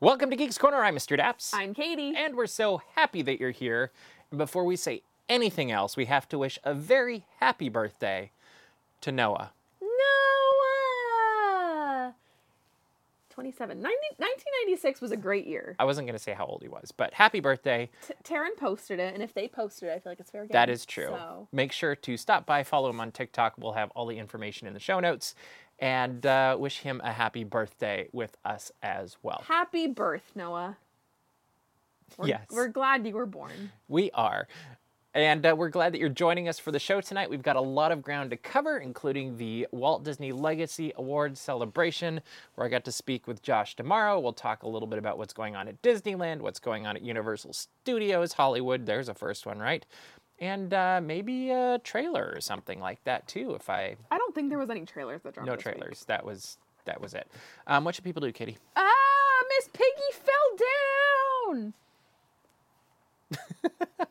Welcome to Geeks Corner. I'm Mr. Daps. I'm Katie. and we're so happy that you're here. And before we say anything else, we have to wish a very happy birthday to Noah. Noah! 27. 90, 1996 was a great year. I wasn't going to say how old he was, but happy birthday. T- Taryn posted it, and if they posted it, I feel like it's fair game. That is true. So, Make sure to stop by, follow him on TikTok. We'll have all the information in the show notes. And uh, wish him a happy birthday with us as well. happy birth, Noah. We're, Yes. We're glad you were born. We are. And uh, we're glad that you're joining us for the show tonight. We've got a lot of ground to cover, including the Walt Disney Legacy Awards celebration, where I got to speak with Josh D'Amaro. We'll talk a little bit about what's going on at Disneyland, what's going on at Universal Studios, Hollywood. There's a first one, right? And uh, maybe a trailer or something like that too. If I I don't think there was any trailers that dropped no this week. trailers, that was that was it. Um, what should people do, Kitty? Ah, Miss Piggy fell down!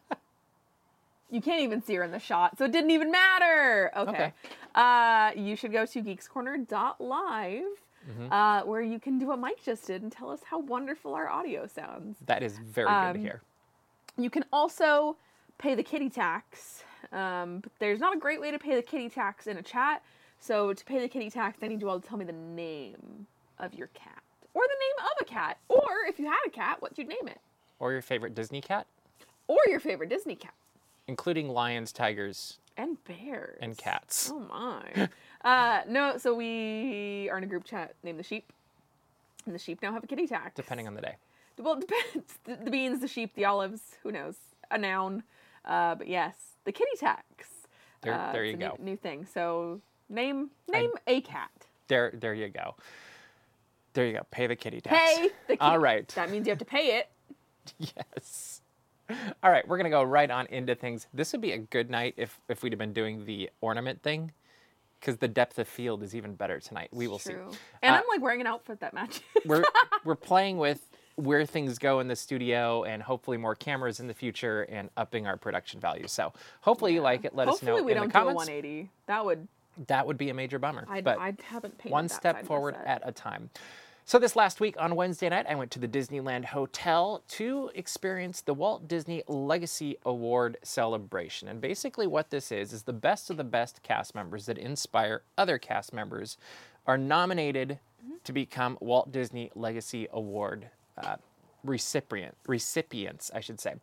you can't even see her in the shot, so it didn't even matter. Okay. Okay. Uh, you should go to geekscorner.live, Mm-hmm. uh, where you can do what Mike just did and tell us how wonderful our audio sounds. That is very good to Um, hear. You can also pay the kitty tax. Um, but there's not a great way to pay the kitty tax in a chat. So to pay the kitty tax, I need you all to tell me the name of your cat, or the name of a cat, or if you had a cat, what you'd name it, Or your favorite Disney cat, or your favorite Disney cat, including lions, tigers, and bears and cats. Oh my. uh, no, so we are in a group chat named the sheep, and the sheep now have a kitty tax. depending on the day. Well, it depends. The, the beans, the sheep, the olives. Who knows? A noun. Uh, but yes, the kitty tax. There- Uh, there you a new- go. New, thing. So name name a cat. There, there you go. There you go. Pay the kitty tax. Pay the kitty. All right. That means you have to pay it. Yes. All right, we're gonna go right on into things. This would be a good night if if we'd have been doing the ornament thing, because the depth of field is even better tonight. We will True. see. And Uh, I'm like wearing an outfit that matches. We're we're playing with where things go in the studio and hopefully more cameras in the future and upping our production value. So hopefully you like it. Let Hopefully us know Hopefully we in don't the do a comments. 180. That would That would be a major bummer. I but I haven't painted one step forward at a time. So this last week on Wednesday night, I went to the Disneyland Hotel to experience the Walt Disney Legacy Award celebration. And basically, what this is is the best of the best cast members that inspire other cast members are nominated mm-hmm. to become Walt Disney Legacy Award. Uh, recipient recipients i should say.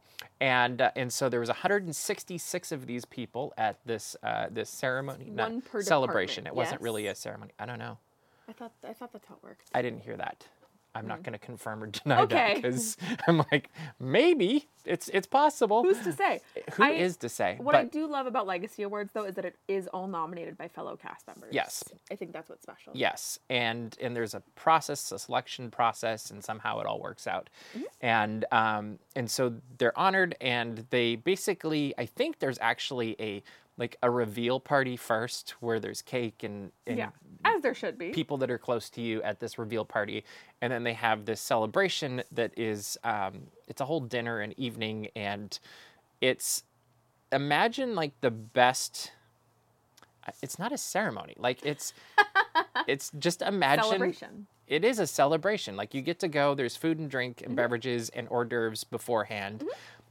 And uh, and so there was 166 of these people at this uh, this ceremony not One per celebration. it wasn't really a ceremony. I don't know. I thought I thought that's how it worked. I didn't hear that. I'm not going to confirm or deny that Okay. because I'm like maybe it's it's possible. Who's to say? Who I- is to say? What I but do love about Legacy Awards though is that it is all nominated by fellow cast members. Yes. I think that's what's special. yes, and and there's a process, a selection process, and somehow it all works out. Mm-hmm. And um and so they're honored, and they basically I think there's actually a like a reveal party first where there's cake and, and Yeah. As there should be. people that are close to you at this reveal party and then they have this celebration that is um, it's a whole dinner and evening and it's imagine like the best it's not a ceremony like it's it's just imagine Celebration. it is a celebration. Like you get to go, there's food and drink and beverages and hors d'oeuvres beforehand.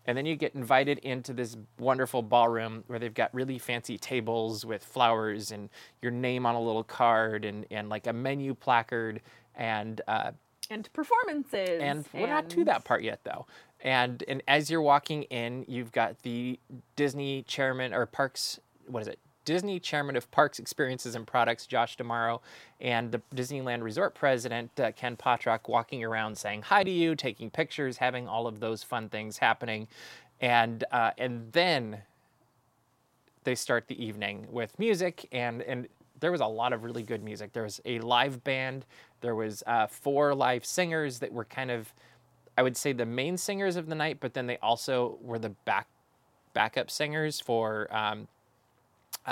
And then you get invited into this wonderful ballroom where they've got really fancy tables with flowers and your name on a little card and, and like a menu placard. And uh, And performances. and we're not to that part yet though. And and as you're walking in, you've got the Disney chairman or parks. What is it? Disney chairman of Parks Experiences and Products, Josh D'Amaro, and the Disneyland Resort president, uh, Ken Potrock, walking around saying hi to you, taking pictures, having all of those fun things happening, and uh, and then they start the evening with music and and there was a lot of really good music. There was a live band. There was uh, four live singers that were kind of, I would say, the main singers of the night, but then they also were the back backup singers for. Um,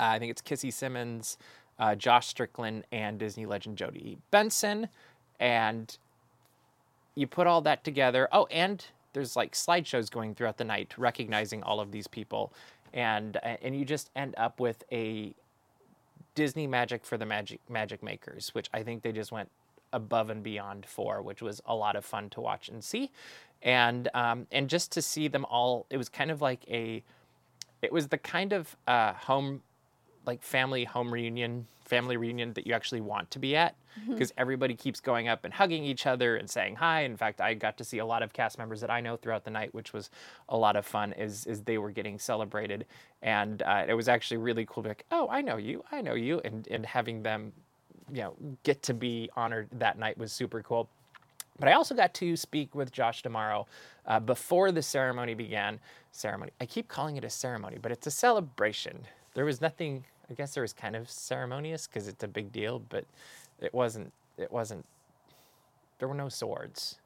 I think it's Kissy Simmons, uh, Josh Strickland, and Disney legend Jodi Benson, and you put all that together. Oh, and there's like slideshows going throughout the night, recognizing all of these people, and and you just end up with a Disney magic for the magic magic makers, which I think they just went above and beyond for, which was a lot of fun to watch and see, and um, and just to see them all. It was kind of like a, it was the kind of uh, home, like family home reunion, family reunion that you actually want to be at because everybody keeps going up and hugging each other and saying hi. In fact, I got to see a lot of cast members that I know throughout the night, which was a lot of fun. Is is they were getting celebrated, and uh, it was actually really cool. To be like, oh, I know you, I know you, and and having them, you know, get to be honored that night was super cool. But I also got to speak with Josh D'Amaro uh, before the ceremony began. Ceremony. I keep calling it a ceremony, but it's a celebration. There was nothing. I guess there was kind of ceremonious because it's a big deal, but it wasn't. It wasn't. There were no swords.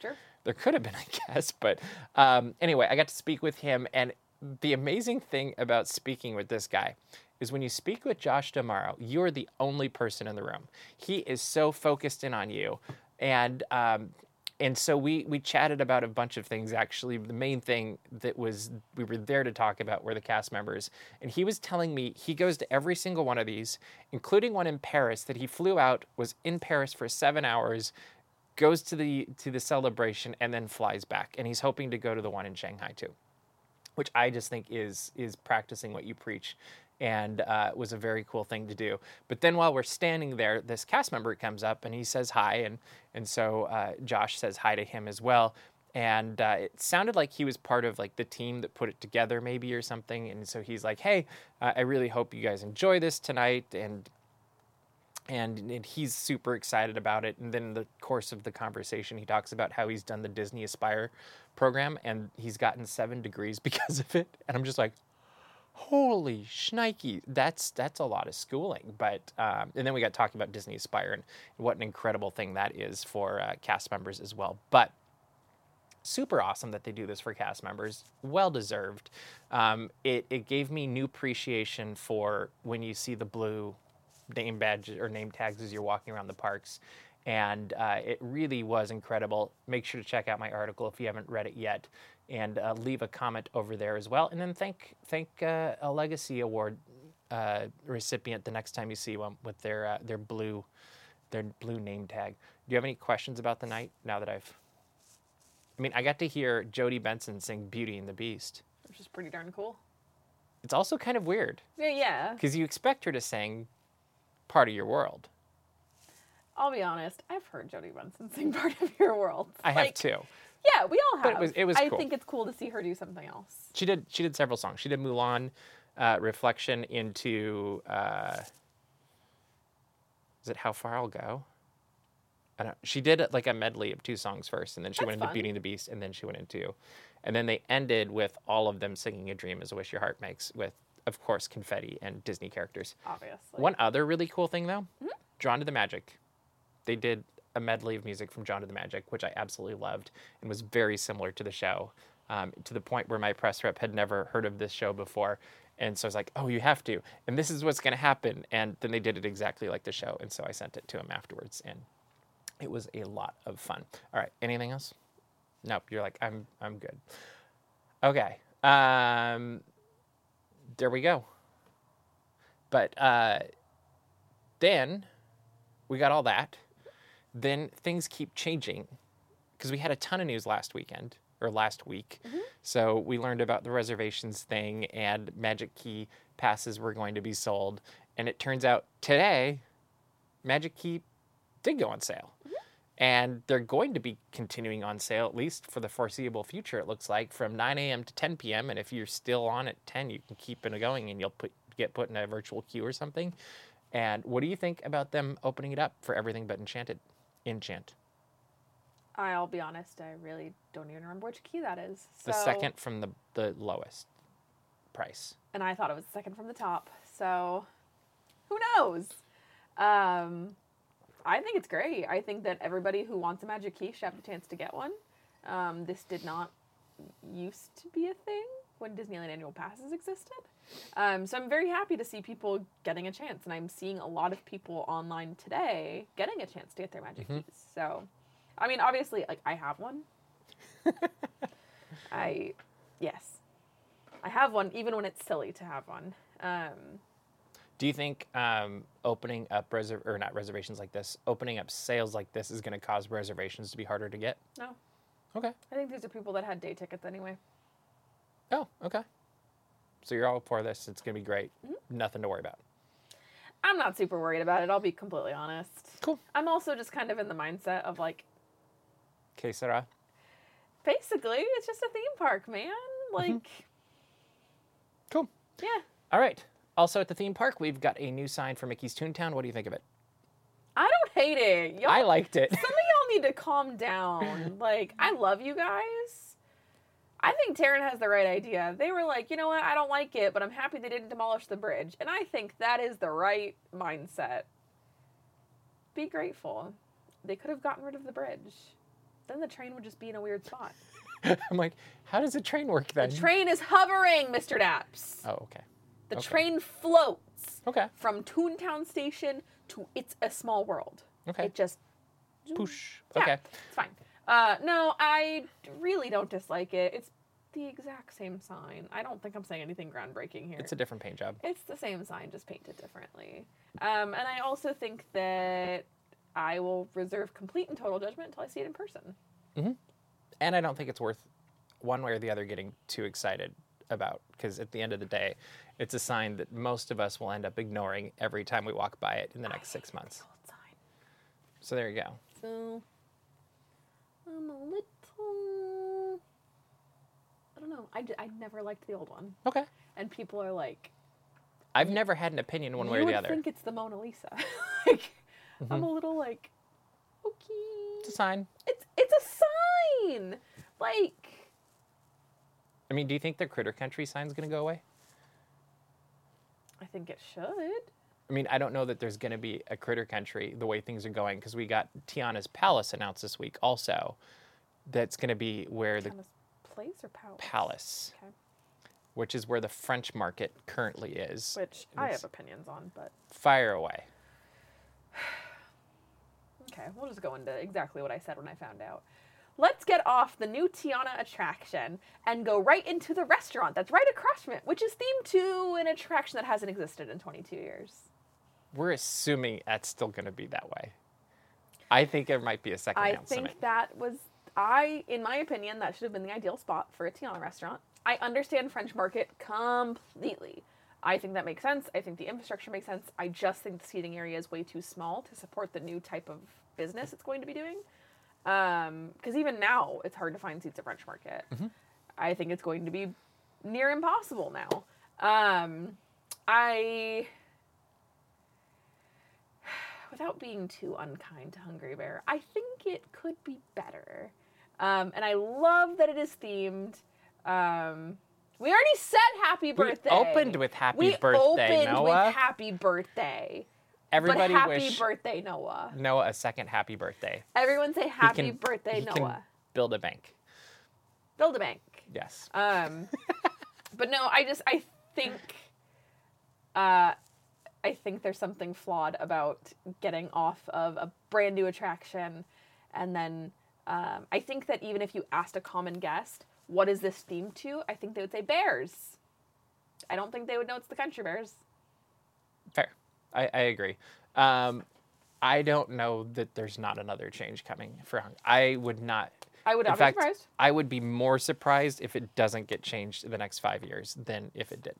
Sure. There could have been, I guess, but um, anyway, I got to speak with him, and the amazing thing about speaking with this guy is when you speak with Josh D'Amaro, you're the only person in the room. He is so focused in on you, and um, and so we we chatted about a bunch of things. Actually, the main thing that was we were there to talk about were the cast members, and he was telling me he goes to every single one of these, including one in Paris that he flew out, was in Paris for seven hours, goes to the to the celebration, and then flies back, and he's hoping to go to the one in Shanghai too which I just think is is practicing what you preach, and uh, it was a very cool thing to do. But then while we're standing there, this cast member comes up and he says hi, and and so uh, Josh says hi to him as well. And uh, it sounded like he was part of like the team that put it together, maybe or something. And so he's like, "Hey, uh, I really hope you guys enjoy this tonight." And and, and he's super excited about it. And then in the course of the conversation, he talks about how he's done the Disney Aspire program and he's gotten seven degrees because of it. And I'm just like, holy shnikey, that's that's a lot of schooling. But um, and then we got talking about Disney Aspire and what an incredible thing that is for uh, cast members as well. But super awesome that they do this for cast members. Well deserved. Um, it it gave me new appreciation for when you see the blue name badges or name tags as you're walking around the parks. And uh, it really was incredible. Make sure to check out my article if you haven't read it yet, and uh, leave a comment over there as well. And then thank thank uh, a Legacy Award uh, recipient the next time you see one with their uh, their blue their blue name tag. Do you have any questions about the night? Now that I've, I mean, I got to hear Jodi Benson sing "Beauty and the Beast." Which is pretty darn cool. It's also kind of weird Yeah, yeah. because you expect her to sing part of your world. I'll be honest. I've heard Jodi Benson sing part of your world. I have too. Yeah, we all have. But it was- it was I cool. think it's cool to see her do something else. She did. She did several songs. She did Mulan, uh, Reflection into. Uh, is it How Far I'll Go? I don't. She did like a medley of two songs first, and then she That's went into fun. Beauty and the Beast, and then she went into, and then they ended with all of them singing "A Dream Is a Wish Your Heart Makes" with, of course, confetti and Disney characters. Obviously. One other really cool thing though, Mm-hmm. Drawn to the Magic. They did a medley of music from Drawn to the Magic, which I absolutely loved and was very similar to the show, um, to the point where my press rep had never heard of this show before. And so I was like, oh, you have to. And this is what's going to happen. And then they did it exactly like the show. And so I sent it to him afterwards. And it was a lot of fun. All right. Anything else? Nope. You're like, I'm, I'm good. Okay. Um, there we go. But uh, then we got all that. Then things keep changing because we had a ton of news last weekend or last week. Mm-hmm. So we learned about the reservations thing and Magic Key passes were going to be sold. And it turns out today, Magic Key did go on sale. Mm-hmm. And they're going to be continuing on sale, at least for the foreseeable future, it looks like, from 9 a.m. to 10 p.m. And if you're still on at 10, you can keep it going and you'll put, get put in a virtual queue or something. And what do you think about them opening it up for everything but Enchanted? Enchant. I'll be honest. I really don't even remember which key that is. The second from the, the lowest price. and I thought it was the second from the top. So who knows? Um, I think it's great. I think that everybody who wants a magic key should have the chance to get one. Um, this did not used to be a thing when Disneyland annual passes existed. Um, so I'm very happy to see people getting a chance, and I'm seeing a lot of people online today getting a chance to get their magic keys. So, I mean, obviously, like I have one. I, yes, I have one, even when it's silly to have one. Um, Do you think um, opening up reserv or not reservations like this, opening up sales like this is going to cause reservations to be harder to get? No, Okay. I think these are people that had day tickets anyway. Oh, okay. So you're all for this. It's going to be great. Mm-hmm. Nothing to worry about. I'm not super worried about it. I'll be completely honest. Cool. I'm also just kind of in the mindset of like, Que sera? basically, it's just a theme park, man. Mm-hmm. Like, Cool. yeah. All right. Also at the theme park, we've got a new sign for Mickey's Toontown. What do you think of it? I don't hate it. Y'all, I liked it. some of y'all need to calm down. Like, I love you guys. I think Taryn has the right idea. They were like, you know what? I don't like it, but I'm happy they didn't demolish the bridge. And I think that is the right mindset. Be grateful. They could have gotten rid of the bridge. Then the train would just be in a weird spot. I'm like, how does a train work then? The train is hovering, Mr. Daps. oh, okay. The okay. train floats Okay. from Toontown Station to It's a Small World. Okay. It just Poosh. Yeah, Okay. It's fine. Uh, no, I really don't dislike it. It's the exact same sign. I don't think I'm saying anything groundbreaking here. It's a different paint job. It's the same sign, just painted differently. Um, and I also think that I will reserve complete and total judgment until I see it in person. And I don't think it's worth one way or the other getting too excited about because at the end of the day, it's a sign that most of us will end up ignoring every time we walk by it in the next six months. So there you go. So I'm a little. I don't know. I, I never liked the old one, Okay. and people are like, I've never had an opinion one way or the other. I think it's the Mona Lisa. like, I'm Mhm. a little like, okay. It's a sign. It's it's a sign. Like I mean, do you think the Critter Country sign's going to go away? I think it should. I mean, I don't know that there's going to be a Critter Country the way things are going because we got Tiana's Palace announced this week also. That's going to be where the Place or Palace? Palace, Okay. which is where the French market currently is. Which I have opinions on, but Fire away. okay, we'll just go into exactly what I said when I found out. Let's get off the new Tiana attraction and go right into the restaurant that's right across from it, which is themed to an attraction that hasn't existed in 22 years. We're assuming that's still going to be that way. I think there might be a second I think that was I, in my opinion, that should have been the ideal spot for a Tiana restaurant. I understand French Market completely. I think that makes sense. I think the infrastructure makes sense. I just think the seating area is way too small to support the new type of business it's going to be doing. Because even now, it's hard to find seats at French Market. I think it's going to be near impossible now. Um, I without being too unkind to Hungry Bear, I think it could be better. Um, and I love that it is themed. Um, we already said happy We birthday. opened with happy we birthday, opened Noah. with happy birthday. Everybody but happy birthday, Noah. Noah a second happy birthday. Everyone say happy can- birthday, Noah. build a bank. Build a bank. Yes. Um, but no, I just I think uh, I think there's something flawed about getting off of a brand new attraction, and then um, I think that even if you asked a common guest, what is this themed to? I think they would say bears. I don't think they would know it's the country bears. Fair. I, I agree. Um, I don't know that there's not another change coming for Hung. I would not. I would In not fact, be surprised. I would be more surprised if it doesn't get changed in the next five years than if it did.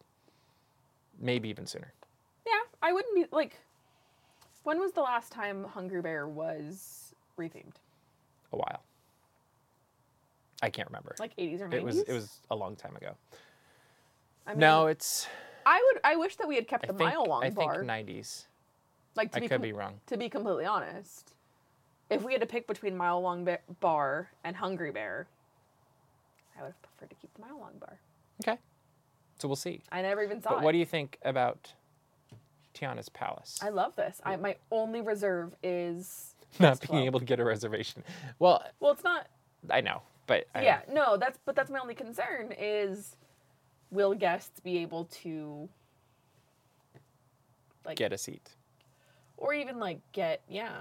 Maybe even sooner. I wouldn't be like. When was the last time Hungry Bear was rethemed? A while. I can't remember. Like 80s or 90s? it was it was a long time ago. I mean, no, it's I would. I wish that we had kept I the think mile long I think bar. 90s. like to I be could com- be wrong. to be completely honest, if we had to pick between Mile Long Ba- Bar and Hungry Bear, I would have preferred to keep the Mile Long Bar. Okay. So we'll see. I never even saw But it. what do you think about Tiana's Palace? I love this. I, my only reserve is Not being flow. able to get a reservation. Well, Well, it's not. I know, but I, yeah, no. That's but that's my only concern is, will guests be able to, like, get a seat. or even like get yeah.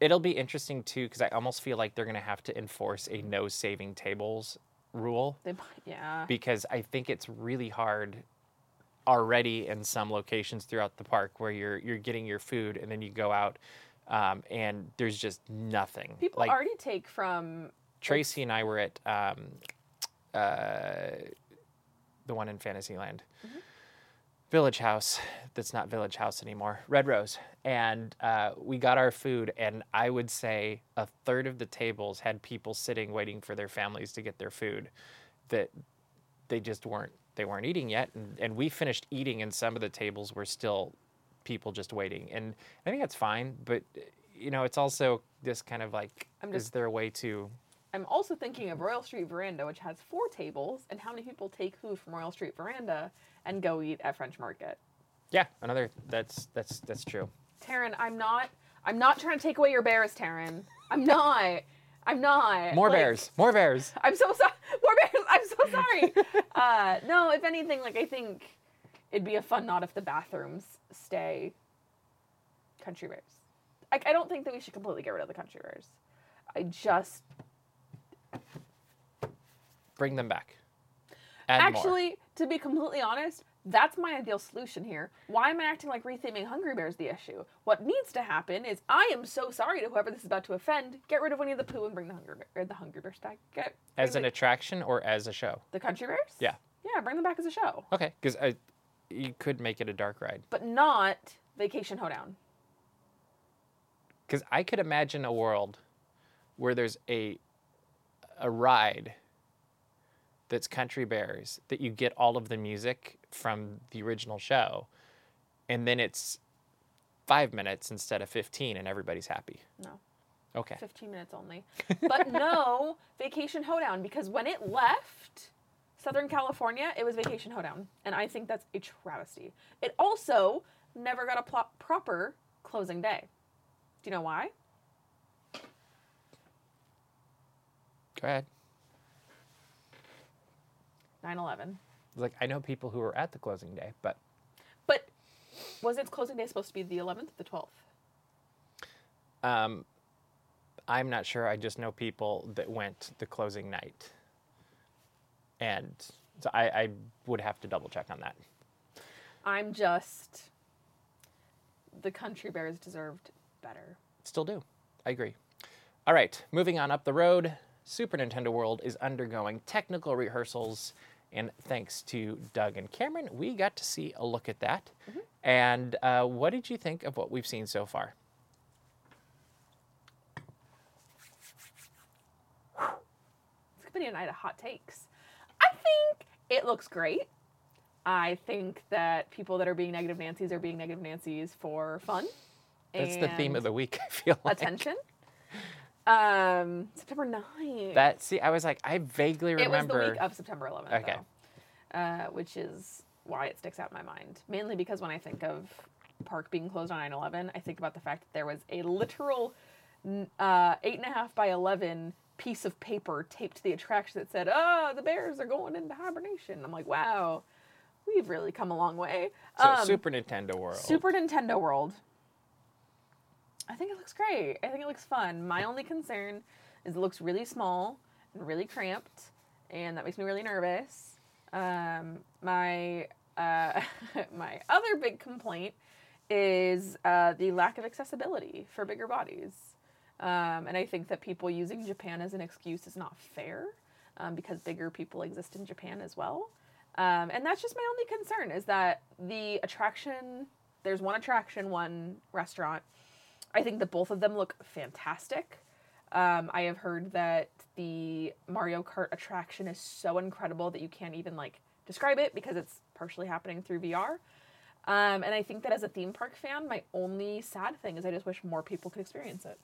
It'll be interesting too because I almost feel like they're going to have to enforce a no saving tables rule They might yeah. because I think it's really hard already in some locations throughout the park where you're you're getting your food and then you go out um, and there's just nothing. People like already take from Tracy and I were at um, uh, the one in Fantasyland. Village House, that's not Village House anymore, Red Rose. And uh, we got our food, and I would say a third of the tables had people sitting waiting for their families to get their food that they just weren't they weren't eating yet and, and we finished eating and some of the tables were still people just waiting and i think that's fine but you know it's also this kind of like I'm is there a way to I'm also thinking of Royal Street Veranda, which has four tables, and how many people take food from Royal Street Veranda and go eat at French Market. yeah another that's that's that's true Taryn, I'm not. I'm not trying to take away your bears, Taryn. I'm not. I'm not. more Like, bears more bears I'm so sorry. More bears. I'm so sorry. uh, no, if anything, like I think it'd be a fun knot if the bathrooms stay country bears. Like I don't think that we should completely get rid of the country bears. I just bring them back Add more. actually, to be completely honest, that's my ideal solution here. Why am I acting like retheming Hungry Bears the issue? What needs to happen is I am so sorry to whoever this is about to offend. Get rid of Winnie the Pooh and bring the Hungry Bear, or the Hungry Bears back. Get as an attraction or as a show the, the Country Bears. Yeah. yeah, bring them back as a show, okay because you could make it a dark ride but not Vacation Hoedown. because I could imagine a world where there's a a ride that's Country Bears that you get all of the music from the original show, and then it's five minutes instead of fifteen, and everybody's happy. No. Okay, 15 minutes only. But no Vacation Hoedown because when it left Southern California, it was Vacation Hoedown. And I think that's a travesty. It also never got a pl- proper closing day. Do you know why? go ahead. 9 11. Like I know people who were at the closing day, but But was its closing day supposed to be the 11th or the 12th? um, I'm not sure. I just know people that went the closing night, and so I, I would have to double check on that. I'm just. The Country Bears deserved better. Still do. I agree. All right, moving on up the road. Super Nintendo World is undergoing technical rehearsals, and thanks to Doug and Cameron, we got to see a look at that. And uh, what did you think of what we've seen so far? It's gonna be a night of hot takes. I think it looks great. I think that people that are being negative Nancy's are being negative Nancy's for fun. That's the theme of the week. I feel like attention. Um, September 9th. that. See, I was like, I vaguely remember. it was the week of September 11th, Okay. though, uh, which is why it sticks out in my mind. Mainly because when I think of park being closed on 9/11, I think about the fact that there was a literal uh, eight and a half by 11 piece of paper taped to the attraction that said, "Oh, the bears are going into hibernation." I'm like, wow, we've really come a long way. so Um, Super Nintendo World. Super Nintendo World. I think it looks great. I think it looks fun. My only concern is it looks really small and really cramped, and that makes me really nervous. Um, my uh, my other big complaint is uh, the lack of accessibility for bigger bodies, um, and I think that people using Japan as an excuse is not fair um, because bigger people exist in Japan as well. Um, and that's just my only concern is that the attraction, there's one attraction, one restaurant. I think that both of them look fantastic. Um, I have heard that the Mario Kart attraction is so incredible that you can't even like describe it because it's partially happening through VR. Um, and I think that as a theme park fan, my only sad thing is I just wish more people could experience it.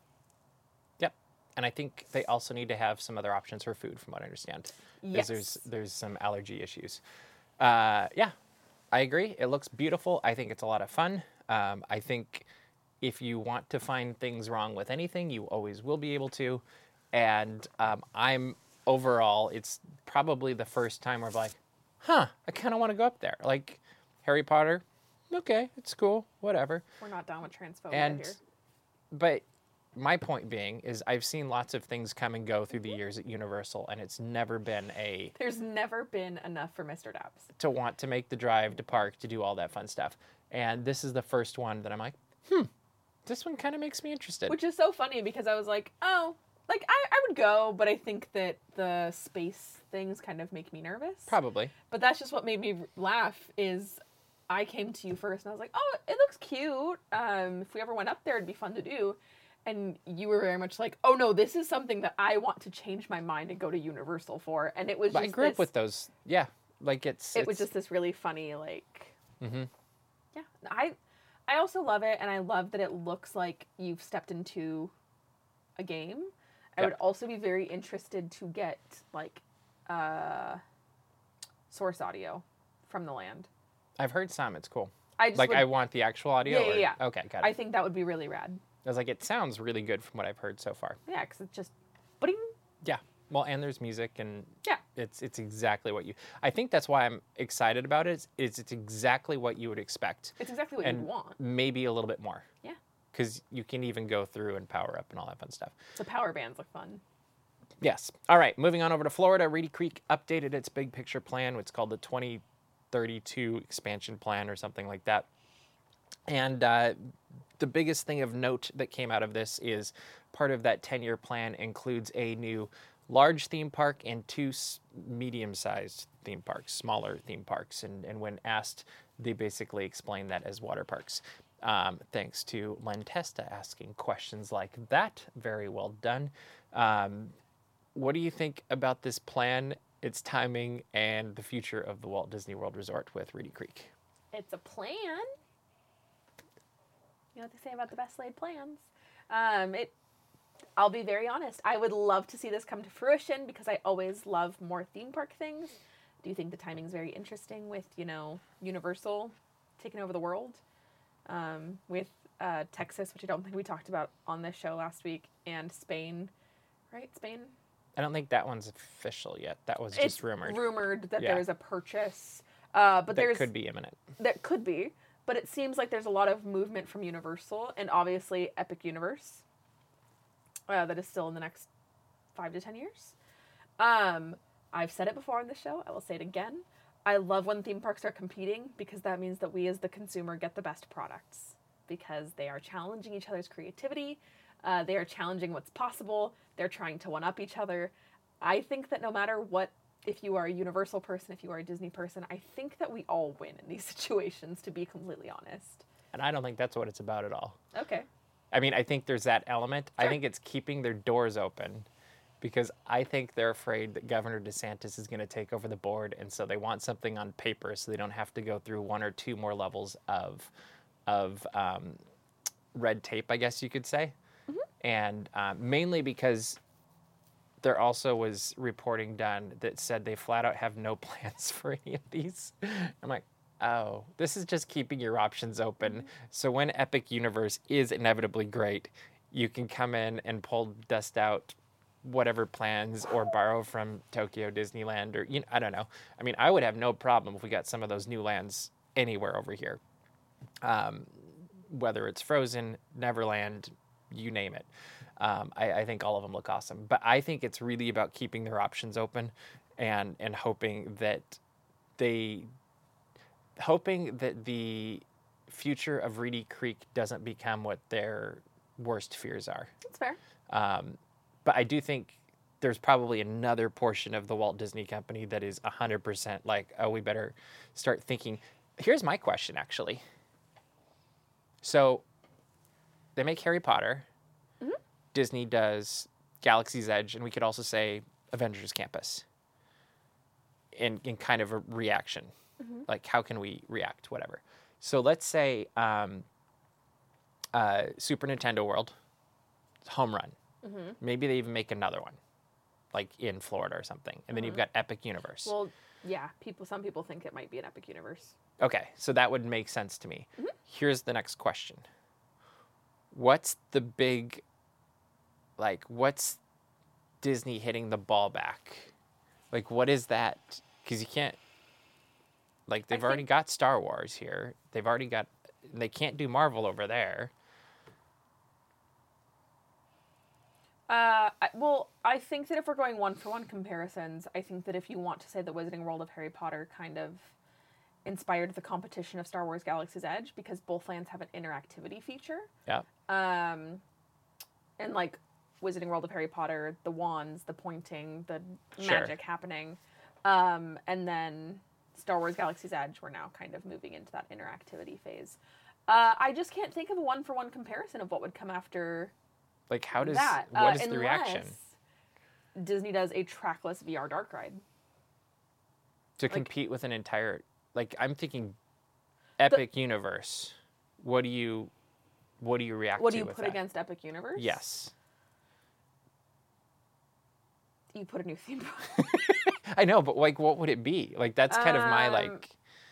Yep. And I think they also need to have some other options for food, from what I understand. Yes. There's there's some allergy issues. Uh, yeah, I agree. It looks beautiful. I think it's a lot of fun. Um, I think if you want to find things wrong with anything, you always will be able to. And um, I'm overall, it's probably the first time where I'm like, huh, I kind of want to go up there. Like Harry Potter, okay, it's cool, whatever. We're not done with transphobia And here. but my point being is I've seen lots of things come and go through the years at Universal, and it's never been a There's never been enough for Mr. Dabbs. to want to make the drive to park to do all that fun stuff. And this is the first one that I'm like, hmm, this one kind of makes me interested. Which is so funny because I was like, oh, like I, I would go, but I think that the space things kind of make me nervous. Probably. But that's just what made me laugh is I came to you first and I was like, oh, it looks cute. Um, if we ever went up there, it'd be fun to do. And you were very much like, oh no, this is something that I want to change my mind and go to Universal for. And it was I grew this, up with those. Yeah, like it's. it was just this really funny like Mm-hmm. yeah i i also love it and i love that it looks like you've stepped into a game i Yeah. would also be very interested to get like uh source audio from the land I've heard some. It's cool. i just Like would- I want the actual audio. Yeah, yeah, or- yeah. Okay, got it. I think that would be really rad I was like, it sounds really good from what I've heard so far. yeah because it's just bing. Yeah. Well, and there's music, and Yeah. it's it's exactly what you. I think that's why I'm excited about it. Is, it's exactly what you would expect, it's exactly what you want maybe a little bit more. Yeah. Because you can even go through and power up and all that fun stuff. the power bands look fun Yes. All right. Moving on over to Florida. Reedy Creek updated its big picture plan. It's called the 2032 expansion plan or something like that. And uh, the biggest thing of note that came out of this is part of that 10 year plan includes a new large theme park and two medium sized theme parks, smaller theme parks. And, and when asked, they basically explained that as water parks. Um, thanks to Len Testa asking questions like that. Very well done. Um, what do you think about this plan, its timing, and the future of the Walt Disney World Resort with Reedy Creek? it's a plan. You know what they say about the best laid plans. Um, it. I'll be very honest. I would love to see this come to fruition because I always love more theme park things. Do you think the timing's very interesting with you know Universal taking over the world, um, with uh, Texas, which I don't think we talked about on this show last week, and Spain, right? Spain. I don't think that one's official yet. That was just it's rumored. Rumored that Yeah. there is a purchase, uh, but that there's could be imminent. that could be, but it seems like there's a lot of movement from Universal and obviously Epic Universe uh, that is still in the next five to ten years. Um, I've said it before on the show. I will say it again. I love when theme parks are competing because that means that we as the consumer get the best products because they are challenging each other's creativity. Uh, they are challenging what's possible. They're trying to one up each other. I think that no matter what, if you are a Universal person, if you are a Disney person, I think that we all win in these situations, to be completely honest. And I don't think that's what it's about at all. Okay. I mean, I think there's that element. I think it's keeping their doors open because I think they're afraid that Governor DeSantis is going to take over the board. And so they want something on paper so they don't have to go through one or two more levels of, of um, red tape, I guess you could say. And um, mainly because there also was reporting done that said they flat out have no plans for any of these. I'm like, oh, this is just keeping your options open. So when Epic Universe is inevitably great, you can come in and pull dust out whatever plans or borrow from Tokyo Disneyland or you know, I don't know. I mean, I would have no problem if we got some of those new lands anywhere over here. Um, whether it's Frozen, Neverland, you name it. Um, I, I think all of them look awesome. But I think it's really about keeping their options open and and hoping that they hoping that the future of Reedy Creek doesn't become what their worst fears are. That's fair. Um, but I do think there's probably another portion of the Walt Disney Company that is 100% like, oh, we better start thinking. Here's my question, actually. So they make Harry Potter, Disney does Galaxy's Edge, and we could also say Avengers Campus in, in kind of a reaction. Like, how can we react? Whatever. So let's say um, uh, Super Nintendo World, home run. Maybe they even make another one, like in Florida or something. And then you've got Epic Universe. Well, yeah, people. Some people think it might be an Epic Universe. okay, so that would make sense to me. Here's the next question What's the big, like, what's Disney hitting the ball back? Like, what is that? Because you can't, like, they've already think- got Star Wars here. They've already got, they can't do Marvel over there. Uh, well, I think that if we're going one for one comparisons, I think that if you want to say the Wizarding World of Harry Potter kind of inspired the competition of Star Wars Galaxy's Edge because both lands have an interactivity feature. Yeah. Um, and like Wizarding World of Harry Potter, the wands, the pointing, the Sure. magic happening. Um, and then Star Wars Galaxy's Edge, we're now kind of moving into that interactivity phase. Uh, I just can't think of a one for one comparison of what would come after Like, how does that. what uh, is the reaction Disney does a trackless VR dark ride. to compete with an entire? Like, I'm thinking, Epic Universe. What do you, what do you react to? What do you put that? against Epic Universe? Yes, You put a new theme park. I know, but like, what would it be? Like, that's kind of my Um, like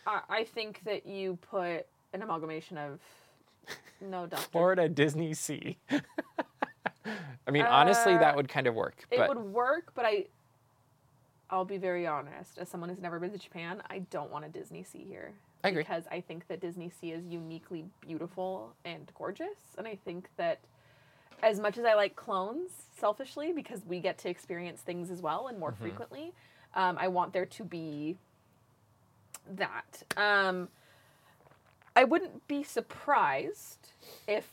I, I think that you put an amalgamation of no Doctor. Florida Disney Sea. I mean, honestly, Uh, that would kind of work. It But would work, but I I'll be very honest. As someone who's never been to Japan, I don't want a Disney Sea here. I agree. Because I think that Disney Sea is uniquely beautiful and gorgeous. And I think that as much as I like clones, selfishly, because we get to experience things as well and more Mm-hmm. frequently, um, I want there to be that. Um, I wouldn't be surprised if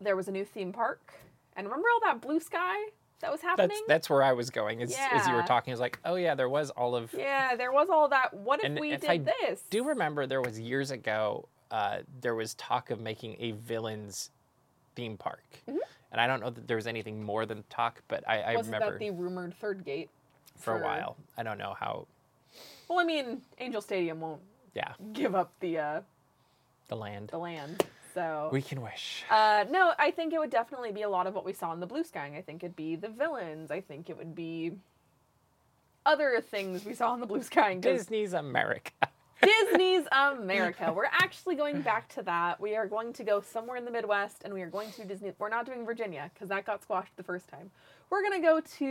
there was a new theme park. And remember all that blue sky that was happening? that's that's where I was going. As, as you were talking, I was like, oh yeah, there was all of. Yeah, there was all that. What if And we if did I this? Do remember there was years ago. Uh, there was talk of making a villains theme park, and I don't know that there was anything more than talk, but I, I Wasn't remember that the rumored third gate? for a while. I don't know how. Well, I mean, Angel Stadium won't Yeah, give up the uh, the land. the land, so. We can wish. uh, no, I think it would definitely be a lot of what we saw in the blue sky. I think it'd be the villains. I think it would be other things we saw in the blue sky. Disney's America. Disney's America. We're actually going back to that. We are going to go somewhere in the Midwest, and we are going to Disney. We're not doing Virginia because that got squashed the first time. We're gonna go to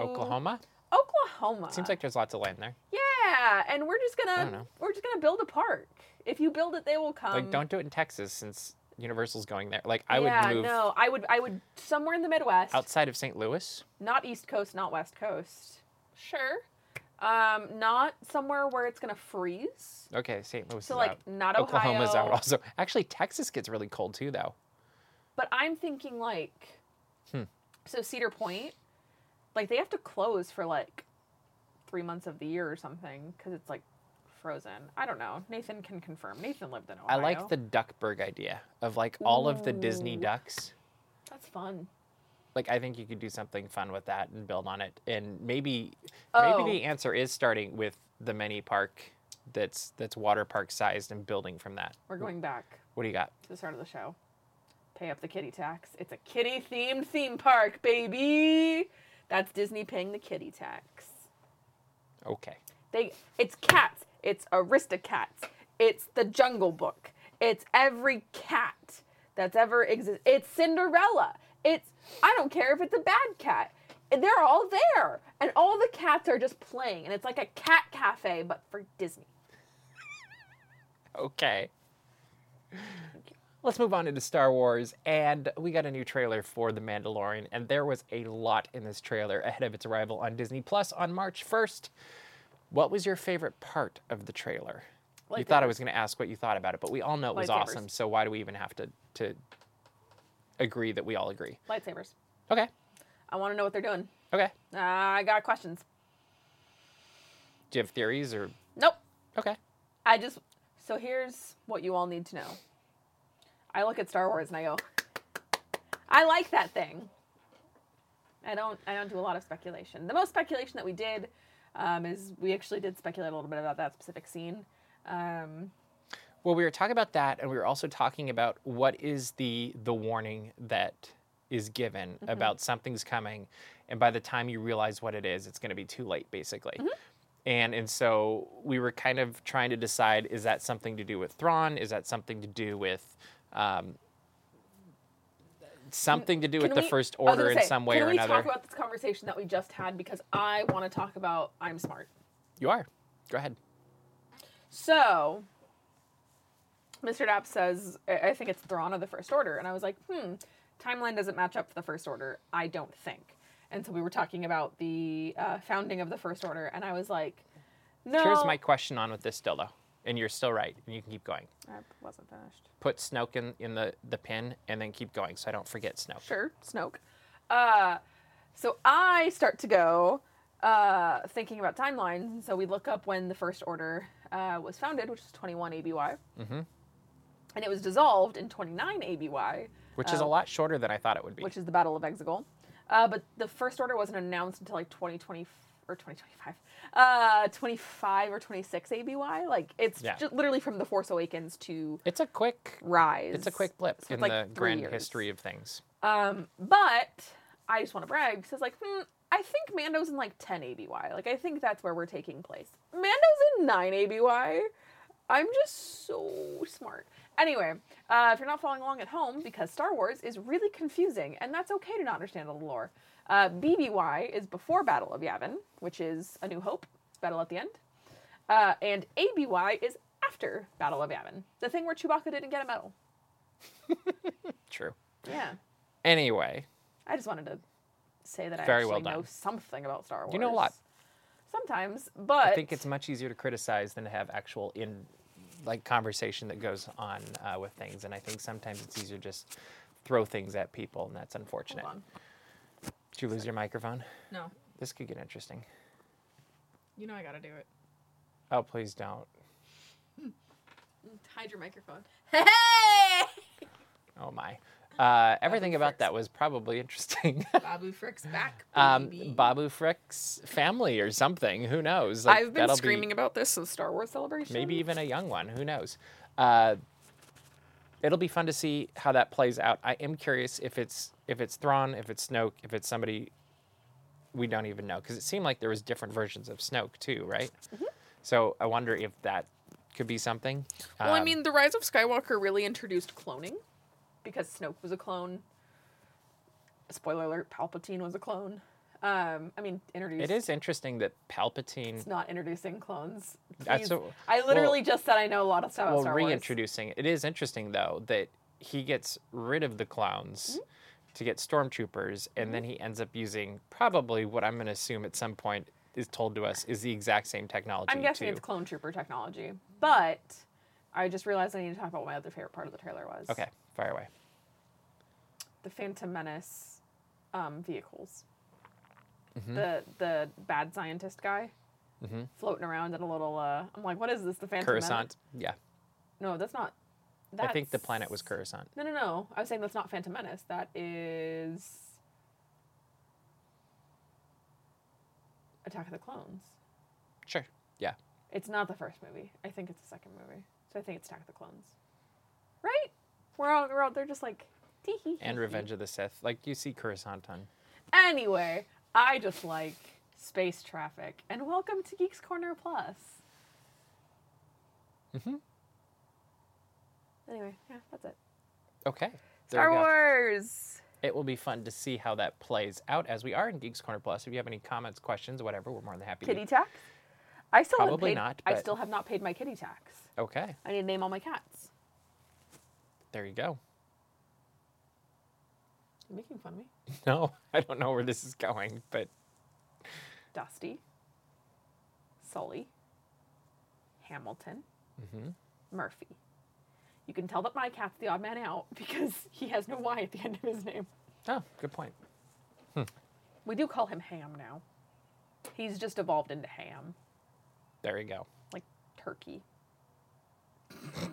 Oklahoma. Oklahoma. Seems like there's lots of land there. yeah, and we're just gonna we're just gonna build a park. If you build it, they will come. like, don't do it in Texas since Universal's going there. Like, I yeah, would move no, I would I would somewhere in the Midwest, outside of St. Louis. not East Coast, not West Coast. Sure. Um, not somewhere where it's gonna freeze. Okay, St. Louis So is like out. not Ohio. Oklahoma's out also. Actually, Texas gets really cold too, though. But I'm thinking like, Hmm. so Cedar Point, like they have to close for like three months of the year or something because it's like frozen. I don't know. Nathan can confirm. Nathan lived in I like the Duckburg idea of like all of the Disney ducks. That's fun. Like I think you could do something fun with that and build on it. And maybe Oh. maybe the oh. answer is starting with the mini park that's that's water park sized and building from that. We're going back What do you got? to the start of the show. Pay up the kitty tax. It's a kitty themed theme park, baby. That's Disney paying the kitty tax. Okay. They it's cats. It's Aristocats. It's the Jungle Book. It's every cat that's ever existed. It's Cinderella. It's I don't care if it's a bad cat. They're all there, and all the cats are just playing, and it's like a cat cafe, but for Disney. Okay. Let's move on into Star Wars, and we got a new trailer for The Mandalorian, and there was a lot in this trailer ahead of its arrival on Disney Plus on March 1st. What was your favorite part of the trailer? You thought uh, I was going to ask what you thought about it, but we all know it was Lightsabers. awesome, so why do we even have to, to agree that we all agree? Lightsabers. Okay, I want to know what they're doing. okay. Uh, I got questions. Do you have theories or. Nope. Okay. I just so here's what you all need to know. I look at Star Wars and I go, I like that thing. I don't I don't do a lot of speculation. The most speculation that we did um, is we actually did speculate a little bit about that specific scene. Um, Well, we were talking about that, and we were also talking about what is the the warning that is given about something's coming, and by the time you realize what it is, it's going to be too late, basically. And and so we were kind of trying to decide: is that something to do with Thrawn? Is that something to do with um, something to do with can the First Order gonna in some way or another. can we talk about this conversation that we just had because I want to talk about I'm smart. you are. Go ahead. So, Mr. Dapp says, I I think it's Thrawn of the First Order. And I was like, hmm, timeline doesn't match up for the First Order. I don't think. And so we were talking about the uh, founding of the First Order, and I was like, no. Here's my question on with this still though, and you're still right, and you can keep going. I wasn't finished. Put Snoke in, in the, the pin and then keep going so I don't forget Snoke. Sure, Snoke. Uh, so I start to go uh, thinking about timelines. So we look up when the First Order uh, was founded, which is 21 ABY. Mhm. And it was dissolved in 29 ABY, Which is a Oh. lot shorter than I thought it would be. which is the Battle of Exegol. Uh, but the First Order wasn't announced until like 2020 or 2025, uh, 25 or 26 ABY. Like it's Yeah. just literally from the Force Awakens to it's a quick Rise. it's a quick blip So it's in like the grand years. history of things. Um, but I just want to brag because, like, hmm, I think Mando's in like 10 ABY. Like, I think that's where we're taking place. Mando's in 9 ABY. I'm just so smart. Anyway, uh, if you're not following along at home, because Star Wars is really confusing, and that's okay to not understand all the lore. Uh, BBY is before Battle of Yavin, which is A New Hope, Battle at the End. Uh, and ABY is after Battle of Yavin, the thing where Chewbacca didn't get a medal. True. Yeah. Anyway, I just wanted to say that I Very actually well know something about Star Wars. You know a lot. Sometimes, but I think it's much easier to criticize than to have actual in like conversation that goes on uh, with things, and I think sometimes it's easier to just throw things at people, and that's unfortunate. Did you lose your microphone? No, This could get interesting. you know I gotta do it. Oh, please don't. Hide your microphone. Hey! Oh my. Uh, everything about Fricks. that was probably interesting. Babu Frick's back. um, baby. Babu Frick's family or something. Who knows? Like, I've been that'll be- screaming about this since Star Wars Celebration. maybe even a young one. Who knows? Uh, it'll be fun to see how that plays out. I am curious if it's if it's Thrawn, if it's Snoke, if it's somebody we don't even know because it seemed like there was different versions of Snoke too, right? Mm-hmm. So I wonder if that could be something. Well, I Um, mean, The Rise of Skywalker really introduced cloning because Snoke was a clone. Spoiler alert: Palpatine was a clone. Um, I mean, introduced. it is interesting that Palpatine. It's not introducing clones. That's Please. what- I literally just said I know a lot of stuff about well, Star reintroducing it. It is interesting though that he gets rid of the clones Mm-hmm. to get stormtroopers, and then he ends up using probably what I'm going to assume at some point is told to us is the exact same technology. I'm guessing too. it's clone trooper technology, but I just realized I need to talk about what my other favorite part of the trailer was. Okay, fire away. The Phantom Menace um, vehicles. Mhm. The the bad scientist guy Mhm. floating around in a little. Uh, I'm like, what is this? The Phantom Menace? Coruscant. Yeah, No, that's not. I think the planet was that's- Coruscant. No, no, no. I was saying that's not Phantom Menace. That is Attack of the Clones. Sure. Yeah. It's not the first movie. I think it's the second movie. So I think it's Attack of the Clones. Right? We're all, we're all they're just like tee hee And. Revenge of the Sith. Like you see Coruscant on. Anyway, I just like space traffic. And welcome to Geeks Corner Plus. Mhm. Anyway, yeah, that's it. Okay. There Star we go. Wars. It will be fun to see how that plays out as we are in Geeks Corner Plus. If you have any comments, questions, whatever, we're more than happy Kitty to. tax? I still haven't Probably paid, not, I but- still have not paid my kitty tax. Okay. I need to name all my cats. There you go. You're making fun of me. No, I don't know where this is going, but Dusty, Sully, Hamilton, mhm. Murphy. You can tell that my cat's the odd man out because he has no Y at the end of his name. oh, good point. We do call him Ham now. He's just evolved into Ham, There you go. like turkey.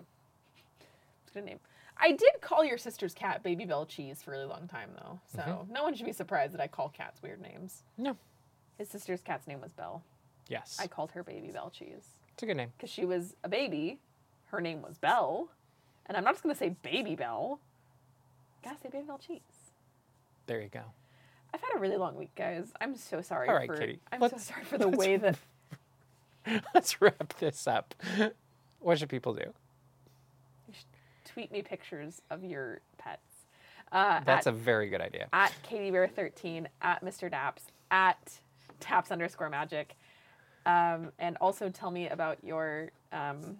It's a good name. I did call your sister's cat Baby Bell Cheese for a really long time though, so mm-hmm. no one should be surprised that I call cats weird names. No. His sister's cat's name was Belle. Yes. I called her Baby Bell Cheese. It's a good name. because she was a baby. Her name was Belle, and I'm not just gonna say Baby Belle. Gotta say Baby Bell cheese. There you go. I've had a really long week, guys. I'm so sorry All right, for. Kitty. I'm so Let's- sorry for the way that Let's wrap this up. What should people do? Tweet me pictures of your pets. Uh, That's at, a very good idea. at Katie Bear 13 at Mr. Daps at Daps underscore Magic, um, and also tell me about your um,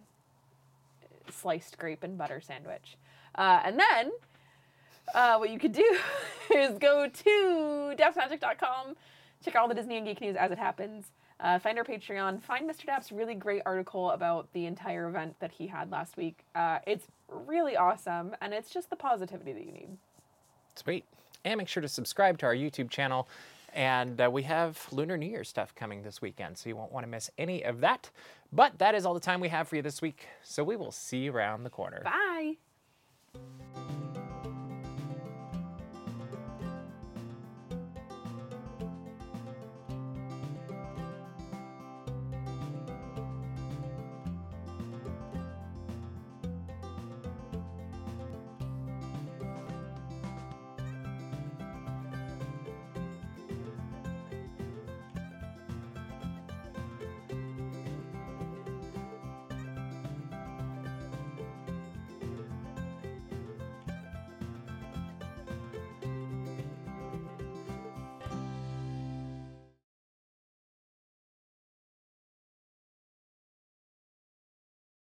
sliced grape and butter sandwich. Uh, and then uh, what you could do is go to dapsmagic.com, check out all the Disney and Geek news as it happens. Uh, find our Patreon. Find Mr. Dapp's really great article about the entire event that he had last week. Uh, it's really awesome, and it's just the positivity that you need. Sweet. And make sure to subscribe to our YouTube channel. And uh, we have Lunar New Year stuff coming this weekend, so you won't want to miss any of that. But that is all the time we have for you this week. So we will see you around the corner. Bye.